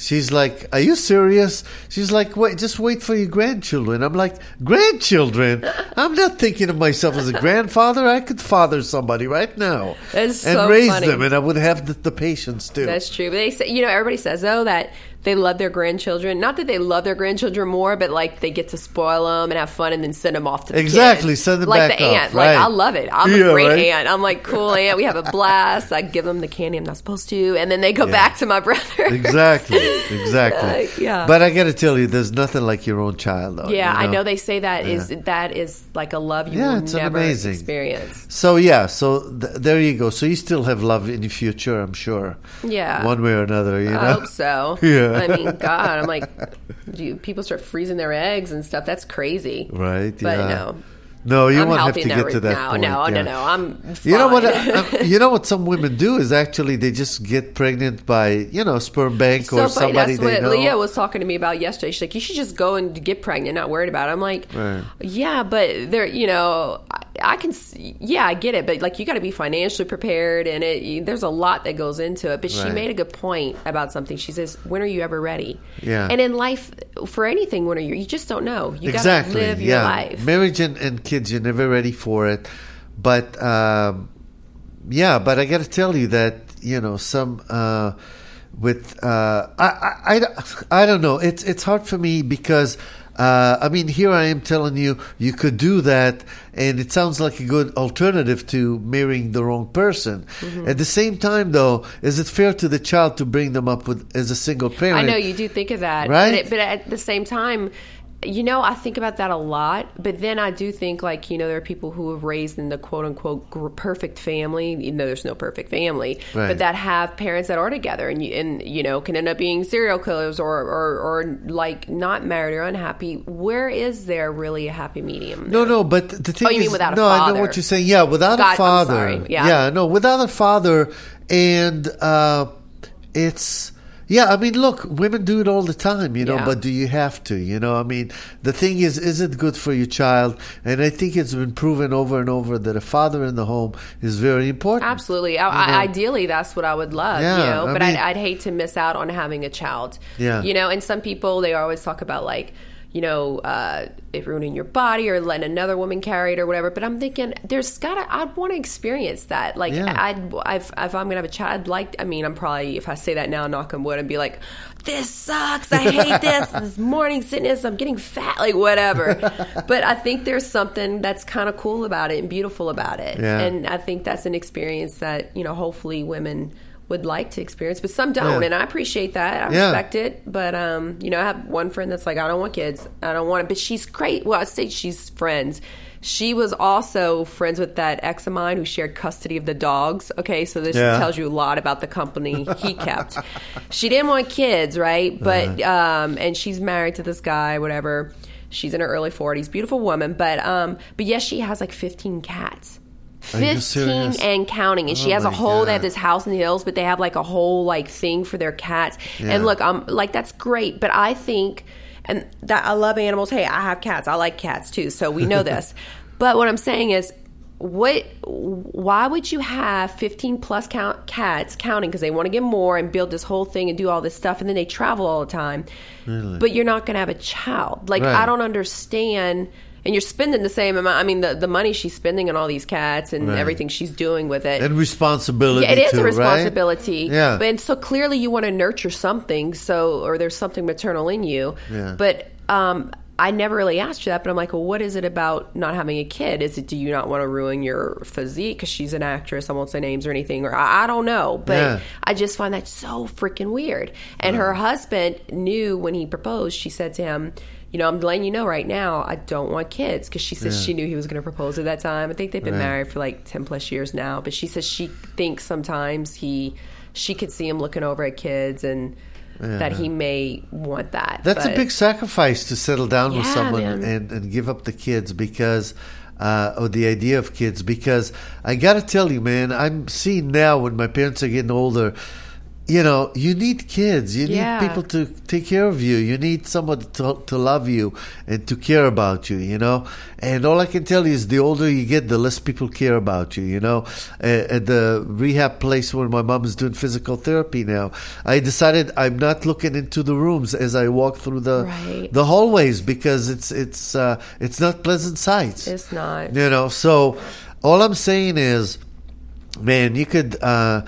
She's like, "Are you serious?" She's like, "Wait, just wait for your grandchildren." I'm like, "Grandchildren? I'm not thinking of myself as a grandfather. I could father somebody right now That's and so raise funny. them, and I would have the, the patience too." That's true. But they say, you know, everybody says though that they love their grandchildren. Not that they love their grandchildren more, but like they get to spoil them and have fun and then send them off to the Exactly, kids. send them like back the off, aunt. Like right. I love it. I'm Yeah, a great right. aunt. I'm like cool aunt. We have a blast. I give them the candy I'm not supposed to, and then they go Yeah. back to my brother. Exactly, *laughs* exactly. Uh, yeah. But I got to tell you, there's nothing like your own child, though. yeah, you I know they say that is that is like a love you Yeah, will it's an never amazing- experience. So yeah, so th- there you go. So you still have love in the future, I'm sure. Yeah. one way or another. You know. Hope so. *laughs* Yeah. I mean, *laughs* God, I'm like, do people start freezing their eggs and stuff? That's crazy. Right, But yeah. no. No, you I'm won't have to get to that no, point. No, yeah. no, no. I'm. You know what? fine. uh, you know what some women do is actually they just get pregnant by you know sperm bank so or funny. somebody That's what know. Leah was talking to me about yesterday. She's like, "You should just go and get pregnant, not worried about it." I'm like, Right. "Yeah, but there, you know, I, I can, yeah, I get it, but like, you got to be financially prepared, and it, you- there's a lot that goes into it." But she Right. made a good point about something. She says, "When are you ever ready?" Yeah. And in life, for anything, when are you? You just don't know. You exactly. got to live your yeah. life. Marriage and, and kids, you're never ready for it. But um, yeah, but I got to tell you that you know some uh, with uh, I, I, I, I don't know. It's it's hard for me because. Uh, I mean, here I am telling you you could do that, and it sounds like a good alternative to marrying the wrong person. Mm-hmm. At the same time, though, is it fair to the child to bring them up with as a single parent? I know you do think of that, Right? But, it, but at the same time, you know, I think about that a lot. But then I do think, like, you know, there are people who have raised in the quote unquote perfect family. You know, there's no perfect family, Right. but that have parents that are together and you, and you know can end up being serial killers or, or or like not married or unhappy. Where is there really a happy medium? No, no, but the thing Oh, you is, mean without a no, I know what you're saying. Yeah, without God, a father. sorry. Yeah. no, without a father, and uh, it's yeah. I mean, look, women do it all the time, you know. Yeah. But do you have to? You know, I mean, the thing is, is it good for your child? And I think it's been proven over and over that a father in the home is very important. Absolutely. I, I, ideally, that's what I would love, Yeah, you know. I But mean- I'd, I'd hate to miss out on having a child. Yeah. You know, and some people they always talk about like, you know, uh, it ruining your body or letting another woman carry it or whatever. But I'm thinking there's gotta. I'd want to experience that. Like, Yeah. I'd, I've, if I'm gonna have a child, I'd like. I mean, I'm probably if I say that now, knock on wood, and be like, this sucks. I hate this. *laughs* this morning sickness. I'm getting fat. Like whatever. *laughs* but I think there's something that's kind of cool about it and beautiful about it. Yeah. And I think that's an experience that you know hopefully women would like to experience, but some don't, Yeah. and I appreciate that. I Yeah. respect it, but um, you know, I have one friend that's like, I don't want kids, I don't want it, but she's great. Well, I say she's friends. She was also friends with that ex of mine who shared custody of the dogs. Okay, so this Yeah. tells you a lot about the company he kept. she didn't want kids, right? But Uh-huh. um, and she's married to this guy, whatever. She's in her early forties, beautiful woman, but um, but yes, she has like fifteen cats. Are you 15 and counting and she Oh has a whole they have this house in the hills but they have like a whole like thing for their cats. And look i'm like that's great but i think and that i love animals. Hey i have cats. I like cats too so we know this. *laughs* But what i'm saying is what why would you have 15 plus count cats counting? Because they want to get more and build this whole thing and do all this stuff and then they travel all the time. But you're not going to have a child. Like Right. i don't understand and you're spending the same amount i mean the, the money she's spending on all these cats and Right. everything she's doing with it and responsibility. yeah, it is too, a right? responsibility. Yeah. But and so clearly you want to nurture something, so or there's something maternal in you. Yeah. But um I never really asked you that, but I'm like, well, what is it about not having a kid? Is it do you not want to ruin your physique because she's an actress? I won't say names or anything, or I, I don't know, but Yeah. I just find that so freaking weird. And her husband knew when he proposed. She said to him, "You know, I'm letting you know right now, I don't want kids," because she says she knew he was going to propose at that time. I think they've been Right. married for like ten plus years now, but she says she thinks sometimes he, she could see him looking over at kids and. That he may want that. That's but- a big sacrifice to settle down with someone and, and give up the kids because, uh, or the idea of kids. Because I got to tell you, man, I'm seeing now when my parents are getting older, you know, you need kids. You need Yeah. people to take care of you. You need someone to, to love you and to care about you, you know. And all I can tell you is the older you get, the less people care about you, you know. Uh, at the rehab place where my mom is doing physical therapy now, I decided I'm not looking into the rooms as I walk through the Right. the hallways because it's it's uh, it's not pleasant sights. It's not. You know, so all I'm saying is, man, you could. Uh,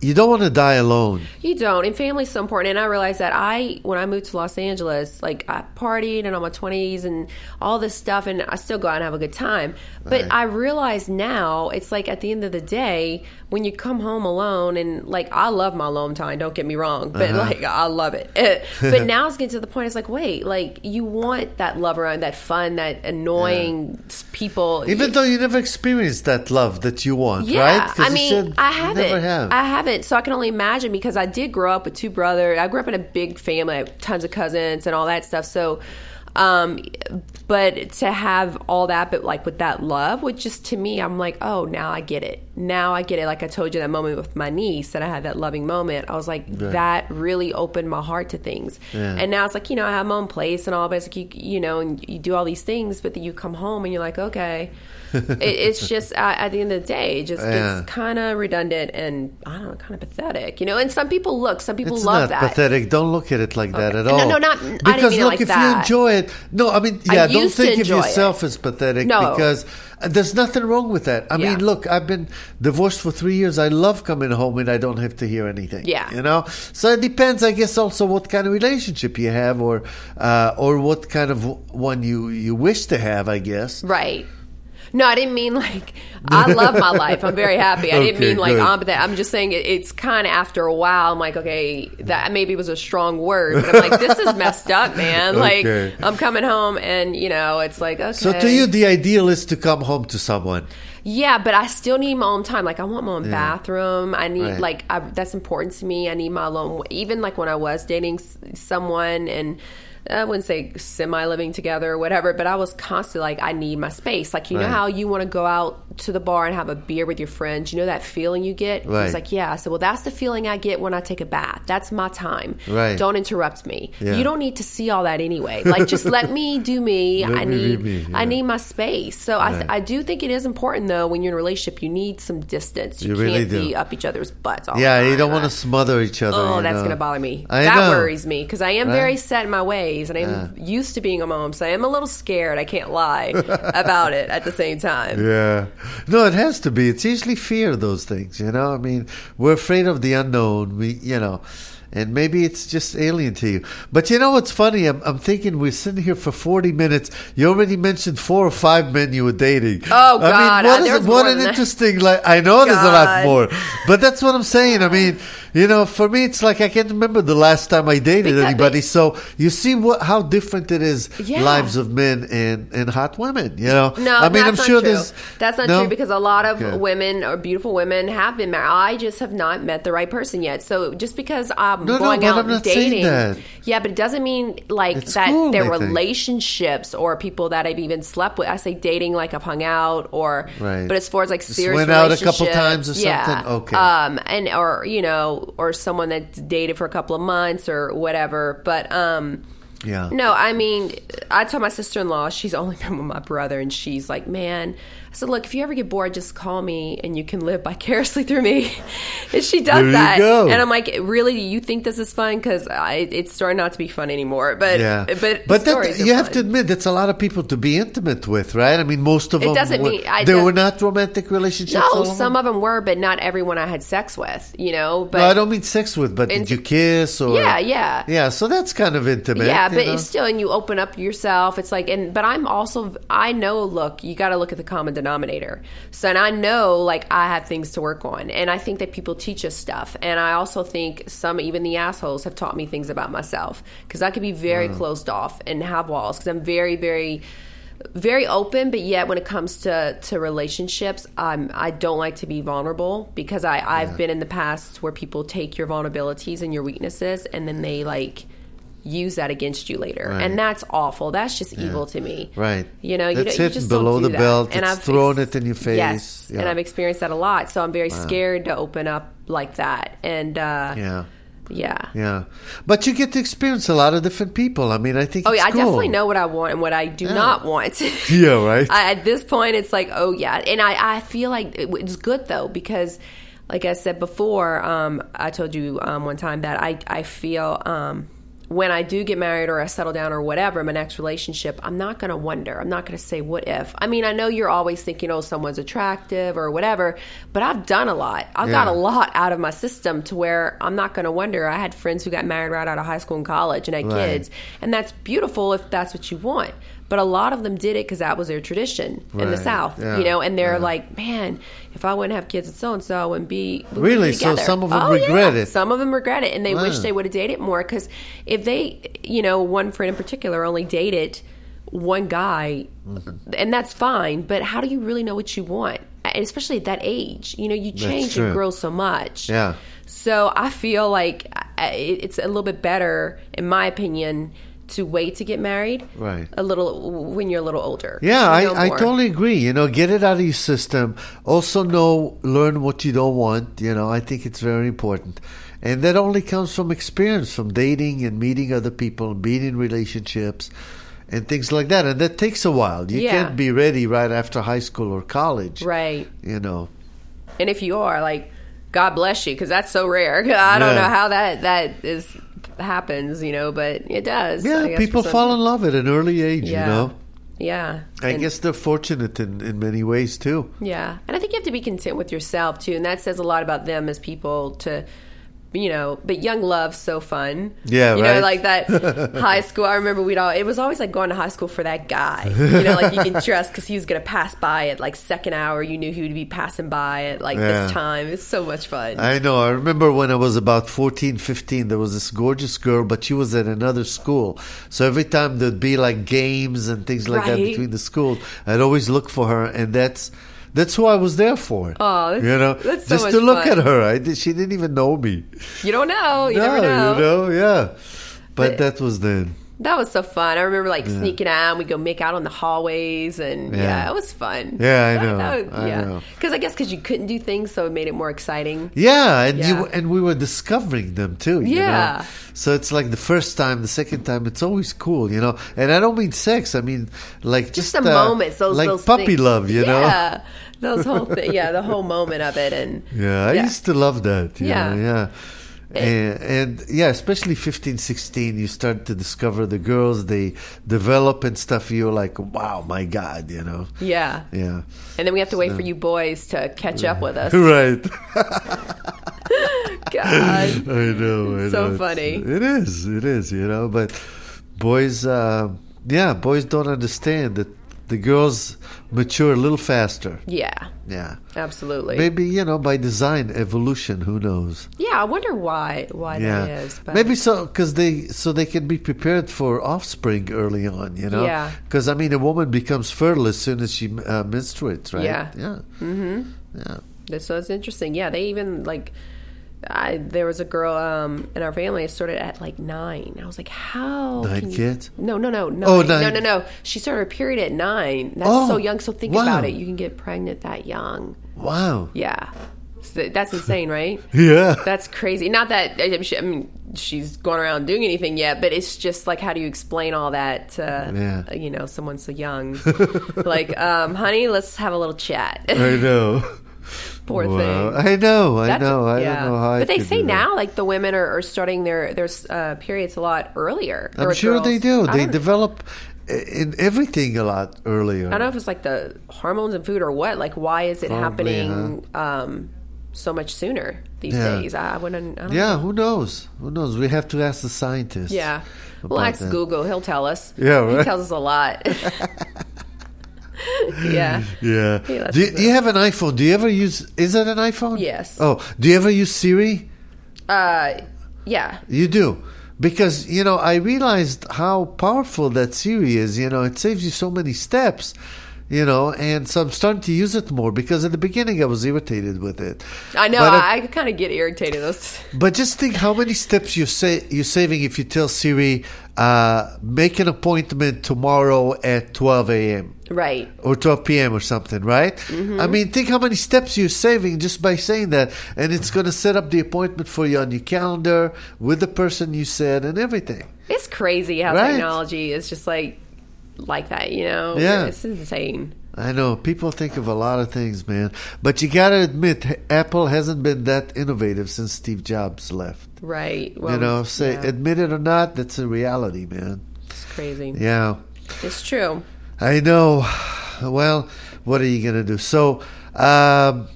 you don't want to die alone. You don't. And family's so important. And I realized that I, when I moved to Los Angeles, like I partied and all my 20s and all this stuff, and I still go out and have a good time. But Right. I realize now, it's like at the end of the day, when you come home alone, and like I love my alone time, don't get me wrong, but Uh-huh. like I love it. *laughs* But now it's getting to the point, it's like, wait, like you want that love around, that fun, that annoying s- people. Even though you never experienced that love that you want, Yeah, right? I mean, I haven't. Never have. I haven't. So I can only imagine because I did grow up with two brothers. I grew up in a big family, tons of cousins and all that stuff. So, um, but to have all that, but like with that love, which just to me, I'm like, oh, now I get it. Now I get it. Like I told you that moment with my niece that I had that loving moment. I was like, that really opened my heart to things. Yeah. And now it's like, you know, I have my own place and all, but it's like, you, you know, and you do all these things, but then you come home and you're like, okay. *laughs* it, it's just uh, at the end of the day, it just Yeah. gets kind of redundant and I don't know, kind of pathetic, you know. And some people look, some people it's love not that. pathetic. Don't look at it like that at all. no, not- I didn't because look, like if you enjoy it, no, I mean, I yeah, don't think of yourself it. as pathetic No. because uh, there's nothing wrong with that. I Yeah. mean, look, I've been divorced for three years. I love coming home and I don't have to hear anything. Yeah. you know. So it depends, I guess, also what kind of relationship you have, or uh, or what kind of one you you wish to have. I guess. Right. No, I didn't mean like I love my *laughs* life. I'm very happy. I didn't Okay, mean like on that. I'm just saying it, it's kind of after a while. I'm like, okay, that maybe was a strong word, but I'm like, this is messed up, man. *laughs* Like I'm coming home and you know it's like okay. So to you, the ideal is to come home to someone. Yeah, but I still need my own time. Like I want my own bathroom. I need Right. like I, that's important to me. I need my alone. Even like when I was dating s- someone and. I wouldn't say semi living together or whatever, but I was constantly like, I need my space. Like, you know how you want to go out to the bar and have a beer with your friends? You know that feeling you get? Right. was like, Yeah. I said, Well, that's the feeling I get when I take a bath. That's my time. Right. Don't interrupt me. Yeah. You don't need to see all that anyway. Like, just *laughs* let me do me. I need, me, I need my space. So I, th- I do think it is important though when you're in a relationship, you need some distance. You, You really can't do. be up each other's butts. All Yeah, the time. you don't want to smother each other. Oh, that's going to bother me. I that know. worries me because I am Right? very set in my ways and I'm used to being a mom, so I am a little scared. I can't lie *laughs* about it at the same time. Yeah. No, it has to be. It's usually fear, those things, you know? I mean, we're afraid of the unknown. We, you know, and maybe it's just alien to you. But you know what's funny? I'm, I'm thinking we're sitting here for 40 minutes. You already mentioned four or five men you were dating. Oh, I God, mean, what, uh, is, what an that. interesting, like, I know there's a lot more, but that's what I'm saying. I mean, *laughs* you know, for me, it's like I can't remember the last time I dated Because- anybody. So you see what how different it is, Yeah. lives of men and, and hot women, you know? No, I mean, that's I'm sure true. there's. That's not No? true because a lot of Okay. women or beautiful women have been married. I just have not met the right person yet. So just because I'm No, going out I'm not and dating, that. yeah, but it doesn't mean like It's that cool, think. relationships or people that I've even slept with. I say dating like I've hung out or, Right. but as far as like Just serious went out a couple times or yeah, something? Okay. um, and or you know, or someone that's dated for a couple of months or whatever, but um. Yeah. No, I mean, I told my sister in law, she's only *laughs* been with my brother, and she's like, man. Said, look, if you ever get bored, just call me and you can live vicariously through me. *laughs* and she does There that. And I'm like, really? You think this is fun? Because it's starting not to be fun anymore. But, Yeah, but, but that, you have fun. to admit that's a lot of people to be intimate with, right? I mean, most of It them doesn't were, mean- I were not romantic relationships. No, some of them were, but not everyone I had sex with, you know? But No, I don't mean sex with, but did you kiss or? Yeah, yeah. yeah. So that's kind of intimate. Yeah, but know? still, and you open up yourself. It's like, and but I'm also, I know. Look, you got to look at the common denominator. So, and I know, like, I have things to work on, and I think that people teach us stuff, and I also think some, even the assholes, have taught me things about myself because I could be very mm. closed off and have walls because I'm very, very. Very open, but yet when it comes to, to relationships, I'm I don't like to be vulnerable because I I've been in the past where people take your vulnerabilities and your weaknesses and then they like use that against you later, Right. and that's awful. That's just evil to me. Right. You know, you, That's don't- you just below the that. belt. And It's I've throwing it in your face. Yes, and I've experienced that a lot. So I'm very scared to open up like that. And uh, yeah. yeah. Yeah, but you get to experience a lot of different people. I mean, I think. Oh yeah, I definitely know what I want and what I do not want. *laughs* Yeah, right. I, at this point, it's like, oh yeah, and I, I feel like it- it's good though because, like I said before, um, I told you um, one time that I I feel um, when I do get married or I settle down or whatever, my next relationship, I'm not going to wonder. I'm not going to say what if. I mean, I know you're always thinking, oh, someone's attractive or whatever, but I've done a lot. I've got a lot out of my system to where I'm not going to wonder. I had friends who got married right out of high school and college and had Right. kids, and that's beautiful if that's what you want. But a lot of them did it because that was their tradition in the South, Yeah. you know. And they're Yeah. like, "Man, if I wouldn't have kids with so and so, I wouldn't be Really? be So some of them Oh, regret yeah. it? Some of them regret it, and they wish they would have dated more. Because if they, you know, one friend in particular only dated one guy, Mm-hmm. and that's fine. But how do you really know what you want? And especially at that age, you know, you change and grow so much. Yeah. So I feel like it's a little bit better, in my opinion, to wait to get married. Right. A little when you're a little older. Yeah, You know I, I totally agree. You know, get it out of your system. Also, know, learn what you don't want. You know, I think it's very important. And that only comes from experience, from dating and meeting other people, being in relationships, and things like that. And that takes a while. You Yeah. can't be ready right after high school or college. Right. You know, And if you are like, God bless you, because that's so rare. *laughs* I don't Yeah. know how that that is happens, you know, but it does. I yeah, guess, people fall in love at an early age, Yeah. you know. Yeah. I And- guess they're fortunate in, in many ways too. Yeah, and I think you have to be content with yourself too, and that says a lot about them as people to. You know, but young love's so fun. Yeah, you right. know, like that *laughs* high school. I remember we'd all. It was always like going to high school for that guy. You know, like you can trust because he was going to pass by at like second hour. You knew he would be passing by at like Yeah. this time. It's so much fun. I know. I remember when I was about 14, 15, there was this gorgeous girl, but she was at another school. So every time there'd be like games and things like that between the schools, I'd always look for her, and that's that's who I was there for. That's- you know, that's so just to look fun. at her. I did, she didn't even know me. you don't know. You no, never know. you know, yeah. But, But- that was then. That was so fun. I remember like sneaking out. We go make out on the hallways, and yeah, Yeah. it was fun. Yeah, I know. that was- I yeah, because I guess because you couldn't do things, so it made it more exciting. Yeah, and Yeah. you and we were discovering them too. You Yeah. Know? So it's like the first time, the second time, it's always cool, you know. And I don't mean sex. I mean like Just just, the uh, moments, those like those puppy things. love, you know. Those whole thing. Yeah, the whole moment of it, and Yeah, I Yeah. used to love that. you Yeah. know, yeah. And, and yeah, especially 15, 16, you start to discover the girls, they develop and stuff. You're like, wow, my God, you know. yeah, Yeah. and then we have to wait for you boys to catch up with us. *laughs* Right. *laughs* God, I know. I So know. It's- funny. It is. It is. You know, but boys, uh, yeah, boys don't understand that the girls mature a little faster. yeah, Yeah. absolutely. Maybe you know by design, evolution. Who knows? Yeah, I wonder why why Yeah. that is. But Maybe so because they so they can be prepared for offspring early on. You know. Yeah. Because I mean, a woman becomes fertile as soon as she uh, menstruates, right? Yeah. Yeah. Mm-hmm. Yeah. So it's interesting. Yeah, they even like. I, there was a girl um, in our family. It started at like nine. I was like, "How Nine kids? No, no, no, nine. Oh, No, no, no. She started her period at nine. That's Oh, so young. So think wow. about it. You can get pregnant that young. Wow. Yeah, So that's insane, right? *laughs* Yeah. That's crazy. Not that I I mean she's going around doing anything yet, but it's just like how do you explain all that to Yeah. you know someone so young? *laughs* like, um, honey, let's have a little chat. I know. *laughs* Poor Wow. thing. I know. I That's- know. I yeah. don't know how. I But they say now, like the women are, are starting their their uh, periods a lot earlier. I'm sure they do. I They develop in everything a lot earlier. I don't know if it's like the hormones and food or what. Like, why is it Probably, happening um, so much sooner these Yeah. days? I, I wouldn't. I don't Yeah, know. who knows? Who knows? We have to ask the scientists. Yeah. Well, ask that. Google. He'll tell us. Yeah, He right. tells us a lot. *laughs* *laughs* *laughs* yeah. Yeah. Do you, do you have an iPhone? Do you ever use? Is it an iPhone? Yes. Oh, do you ever use Siri? Uh, yeah. You do. Because, you know, I realized how powerful that Siri is. You know, it saves you so many steps, you know, and so I'm starting to use it more because at the beginning I was irritated with it. I know. But uh, I, I kind of get irritated. *laughs* But just think how many steps you're, sa- you're saving if you tell Siri, uh, make an appointment tomorrow at 12 a.m. Right. or 12 p.m. or something, right? Mm-hmm. I mean, think how many steps you're saving just by saying that. And it's going to set up the appointment for you on your calendar with the person you said and everything. It's crazy how Right. technology is just like like that. You know. Yeah. It's insane. I know people think of a lot of things, man. But you got to admit, Apple hasn't been that innovative since Steve Jobs left. Right. Well, you know, say yeah, admit it or not, that's a reality, man. it's crazy. Yeah. It's true. I know. Well, what are you going to do? So, um,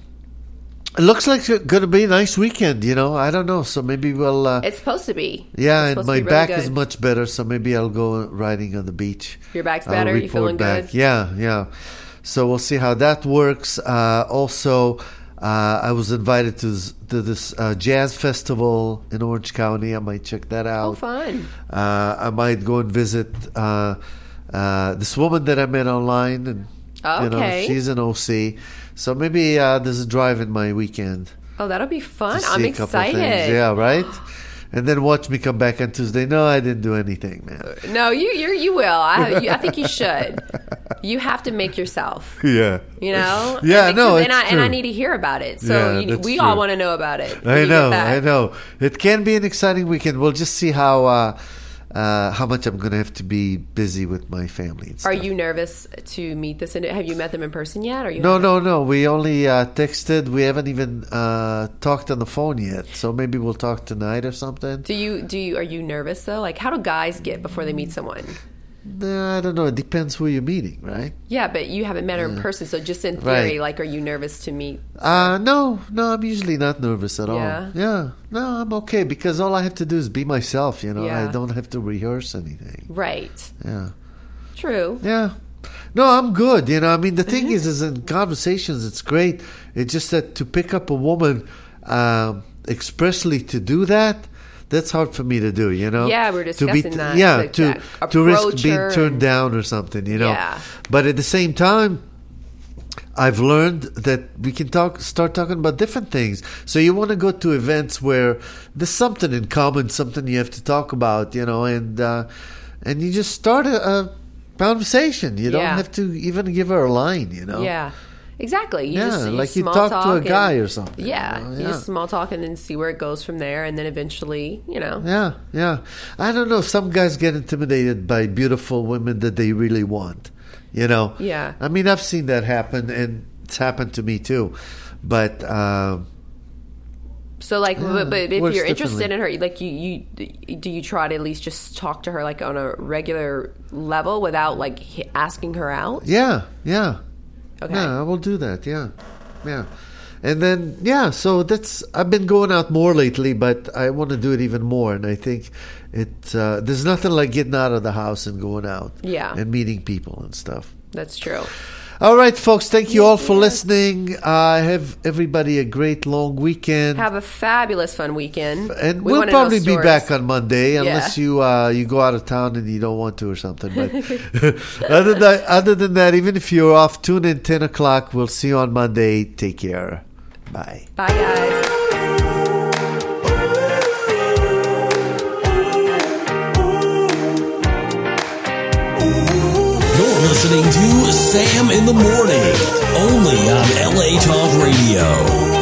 it looks like it's going to be a nice weekend, you know. I don't know. So maybe we'll. Uh, It's supposed to be. yeah, It's and my really back good. is much better, so maybe I'll go riding on the beach. Your back's I'll better? You feeling back. good? Yeah, yeah. So we'll see how that works. Uh, also, uh, I was invited to, this- to this uh, jazz festival in Orange County. I might check that out. Oh, fun. Uh, I might go and visit uh, uh, this woman that I met online, and you know, she's an OC. So maybe uh, there's a drive in my weekend. Oh, that'll be fun. I'm excited. Yeah, right. And then watch me come back on Tuesday. No, I didn't do anything, man. No, you you you will. I you, I think you *laughs* should. You have to make yourself. Yeah. You know. *laughs* Yeah, and no, and I and I need to hear about it. So Yeah, you, we true. all want to know about it. I know. I know. It can be an exciting weekend. We'll just see how uh, uh, how much I'm going to have to be busy with my family. And Are you nervous to meet this? ind- Have you met them in person yet? Or you? No, no, no. We only uh, texted. We haven't even uh, talked on the phone yet. So maybe we'll talk tonight or something. Do you do you are you nervous though? Like how do guys get before they meet someone? Nah, I don't know. It depends who you're meeting, right? Yeah, but you haven't met her in person, so just in Right. theory, like, are you nervous to meet? Uh, no, no, I'm usually not nervous at Yeah? all. Yeah, no, I'm okay because all I have to do is be myself. You know, Yeah. I don't have to rehearse anything. Right. Yeah, True. yeah. No, I'm good. You know, I mean, the thing *laughs* is, is in conversations, it's great. It's just that to pick up a woman um, expressly to do that. That's hard for me to do, you know. Yeah, we were to discussing that, Yeah, to- to to to risk being turned down or something, you know. Yeah. But at the same time, I've learned that we can talk, start talking about different things. So you want to go to events where there's something in common, something you have to talk about, you know, and uh, and you just start a, a conversation. You don't Yeah. have to even give her a line, you know. Yeah. Exactly. You Yeah, just, you like you small talk to a and- guy or something, Yeah, you know, you just small talk and then see where it goes from there, and then eventually, you know, Yeah, yeah. I don't know. Some guys get intimidated by beautiful women that they really want. You know. Yeah. I mean, I've seen that happen, and it's happened to me too. But um, So like, but, but if you're interested in her, like you, you, do you try to at least just talk to her like on a regular level without like asking her out? yeah, yeah, Okay. yeah. I will do that. Yeah, yeah. And then yeah, so that's I've been going out more lately, but I want to do it even more. And I think it uh, there's nothing like getting out of the house and going out, Yeah. and meeting people and stuff. That's true. All right, folks. Thank you all for listening. Uh, have everybody a great long weekend. Have a fabulous fun weekend. and We will probably be back on Monday unless Yeah. you uh, you go out of town and you don't want to or something. But *laughs* *laughs* other than other than that, even if you're off, tune in ten o'clock. We'll see you on Monday. Take care. Bye. Bye, guys. Listening to Sam in the Morning, only on LA Talk Radio.